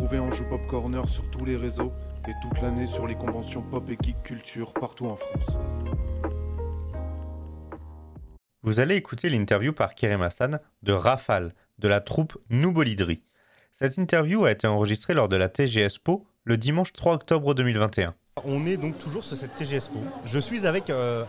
Retrouvez Anjou Pop Corner sur tous les réseaux et toute l'année sur les conventions pop et geek culture partout en France. Vous allez écouter l'interview par Kerem Hassan de Rafale, de la troupe Noubolidri. Cette interview a été enregistrée lors de la TGSPO le dimanche 3 octobre 2021. On est donc toujours sur cette TGSPO. Je suis avec euh,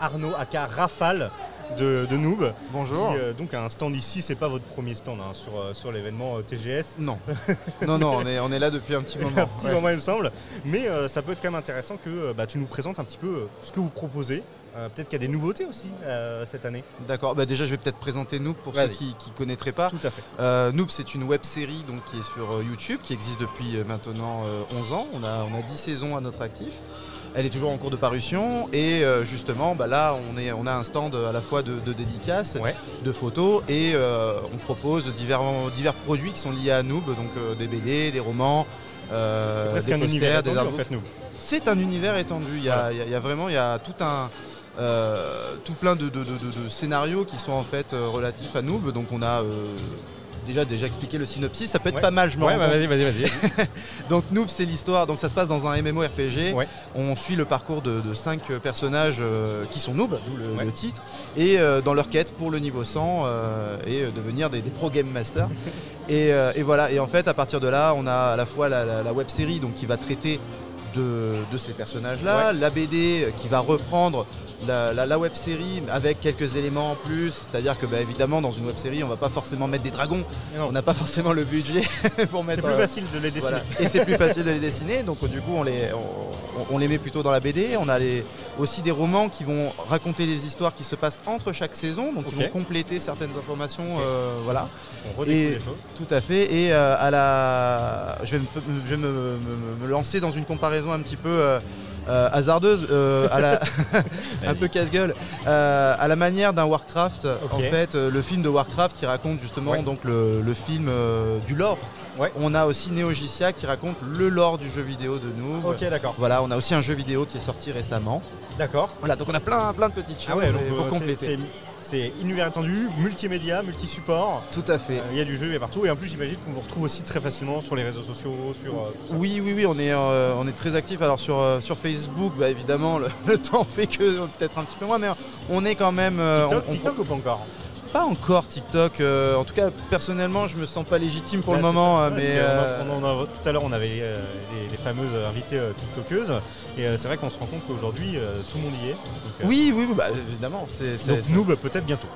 Arnaud, aka Rafale de, de Noob. Bonjour. Qui, euh, donc a un stand ici, c'est pas votre premier stand hein, sur, euh, sur l'événement euh, TGS. Non. non, non, on est, on est là depuis un petit moment. un petit Ouais. moment il me semble. Mais ça peut être quand même intéressant que bah, tu nous présentes un petit peu ce que vous proposez. Peut-être qu'il y a des nouveautés aussi cette année. D'accord, bah déjà je vais peut-être présenter Noob pour ceux qui ne connaîtraient pas. Tout à fait. Noob c'est une web série donc, qui est sur YouTube, qui existe depuis maintenant euh, 11 ans. On a, on a 10 saisons à notre actif. Elle est toujours en cours de parution et euh, justement bah là on, est, on a un stand à la fois de, de dédicaces, Ouais. de photos et euh, on propose divers, divers produits qui sont liés à Noob, donc euh, des BD, des romans, euh, c'est presque des un posters, univers des en fait. C'est un univers étendu. Il y a, y a- il y a vraiment il y a tout un euh, tout plein de, de- scénarios qui sont en fait euh, relatifs à Noob. Donc on a euh, déjà déjà expliqué le synopsis. Ça peut être Ouais. pas mal. Je me Ouais, bah, vas-y, vas-y, vas-y. Donc Noob c'est l'histoire. Donc ça se passe dans un MMORPG. Ouais. On suit le parcours de, de cinq personnages euh, qui sont Noob, d'où le, titre, et euh, dans leur quête pour le niveau 100 euh, et devenir des, des pro game masters. Et, et voilà, et en fait, à partir de là, on a à la fois la, la- la web série donc, qui va traiter de, de ces personnages-là, la BD qui va reprendre la, la- la web série avec quelques éléments en plus. C'est-à-dire que, bah, évidemment, dans une web série, on va pas forcément mettre des dragons, Non, on n'a pas forcément le budget pour mettre. C'est plus euh, facile de les dessiner. voilà. Et c'est plus facile de les dessiner, donc du coup on les, on, on les met plutôt dans la BD. On a les- aussi des romans qui vont raconter les histoires qui se passent entre chaque saison, donc qui vont compléter certaines informations. euh, voilà, On redécouvre Et- les choses. tout à fait. Et euh, à la, je vais, me, je vais me- me- me lancer dans une comparaison un petit peu euh, euh, hasardeuse, euh, à la, un peu casse-gueule, euh, à la manière d'un Warcraft. En fait, euh, le film de Warcraft qui raconte justement Ouais. donc le, le film du lore. Ouais. On a aussi Neogicia qui raconte le lore du jeu vidéo de nous. Ok, d'accord. Voilà, on a aussi un jeu vidéo qui est sorti récemment. D'accord. Voilà, donc on a plein, plein de petites choses Ah ouais, donc, pour compléter. C'est univers étendu, multimédia, multi-support. Tout à fait. Euh, Il y a du jeu, il y a partout. Et en plus, j'imagine qu'on vous retrouve aussi très facilement sur les réseaux sociaux, sur euh, tout ça. Oui, oui, oui, on est, euh, on est très actif. Alors sur, sur Facebook, bah, évidemment, le, le temps fait que peut-être un petit peu moins, mais on est quand même. TikTok, on- on- TikTok ou pas encore? Pas encore TikTok. euh, en tout cas, personnellement, je me sens pas légitime pour le moment, ça. mais. euh, on en- on en a- tout à l'heure, on avait euh, les, les fameuses invitées TikTokeuses. Et c'est vrai qu'on se rend compte qu'aujourd'hui, tout le monde y est. Donc, Oui, oui, oui, bah, évidemment. c'est donc c'est- Noob, peut-être bientôt.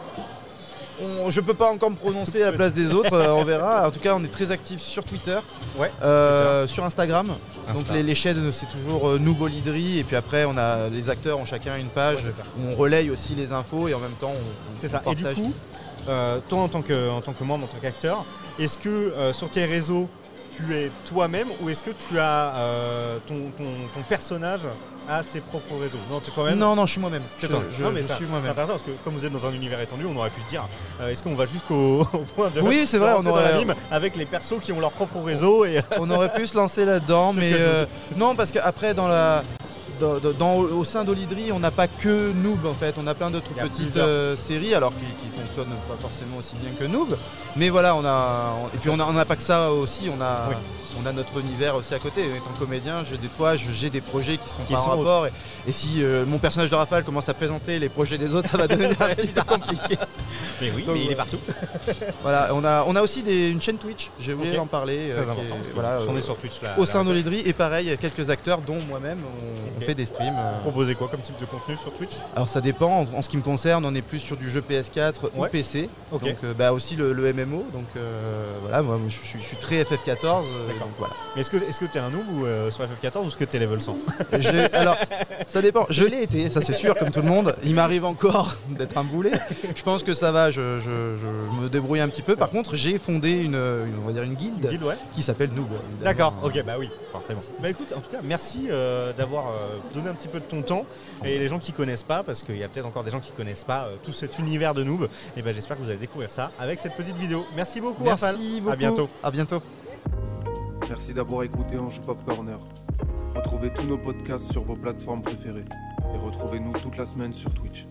On- je peux pas encore me prononcer à la place des autres, euh, on verra. En tout cas, on est très actif sur Twitter, Ouais. euh, sur Instagram. Donc les, les chaînes, c'est toujours euh, nous Bolidri, et puis après, on a les acteurs ont chacun une page Ouais, où on relaye aussi les infos et en même temps, on, on C'est ça. Et du partage. coup, toi en tant, que, en tant que membre, en tant qu'acteur, est-ce que sur tes réseaux, tu es toi-même ou est-ce que tu as euh, ton, ton- ton personnage a ses propres réseaux? Non, tu es toi-même? Non, non, je suis moi-même. Je, C'est toi. je- Non, mais je ça- suis C'est moi-même. intéressant parce que comme vous êtes dans un univers étendu, on aurait pu se dire euh, est-ce qu'on va jusqu'au au point de Oui, c'est vrai, on dans aurait- avec les persos qui ont leur propre réseau et On aurait pu se lancer là-dedans, mais euh, non, parce qu'après, dans la. Dans, dans- dans- au sein d'Olidri, on n'a pas que Noob en fait, on a plein d'autres petites euh, séries, alors qui, qui fonctionnent pas forcément aussi bien que Noob. Mais voilà, on a. on- et puis on n'a on pas que ça aussi, on a, Oui. on a notre univers aussi à côté. Étant comédien, je- des fois j'ai des projets qui sont Qui pas sont en rapport. Et, et si euh, mon personnage de Rafale commence à présenter les projets des autres, ça va devenir un petit peu compliqué. Mais oui, Donc, mais il est partout. Voilà, on a, on a aussi des- une chaîne Twitch, j'ai oublié d'en parler. Très euh, important. est- voilà, on est sur Twitch là. au sein d'Olidri et pareil, quelques acteurs dont moi-même, on. Fait des streams. euh. Proposez quoi comme type de contenu sur Twitch? Alors ça dépend, en, en ce qui me concerne, on est plus sur du jeu PS4 Ouais. ou PC. Ok. Donc euh, bah, aussi le, le MMO, donc euh, voilà, moi je suis, je suis très FF14. euh, D'accord. donc voilà. Mais est-ce que est-ce que t'es un noob ou sur FF14 ou est-ce que t'es level 100 J'ai- alors ça dépend, je l'ai été, ça c'est sûr, comme tout le monde. Il m'arrive encore d'être un boulet. Je pense que ça va, je, je- je me débrouille un petit peu. Par contre, j'ai fondé une, une- on va dire une guilde ouais. qui s'appelle Noob. D'accord, ok, bah oui, forcément. Bah écoute, en tout cas, merci d'avoir euh, donné un petit peu de ton temps. Et les gens qui connaissent pas, parce qu'il y a peut-être encore des gens qui connaissent pas euh, tout cet univers de noob, et ben j'espère que vous allez découvrir ça avec cette petite vidéo. Merci beaucoup, Raphaël. Merci beaucoup. À bientôt. À bientôt. Merci d'avoir écouté Anjou Pop Corner. Retrouvez tous nos podcasts sur vos plateformes préférées et retrouvez-nous toute la semaine sur Twitch.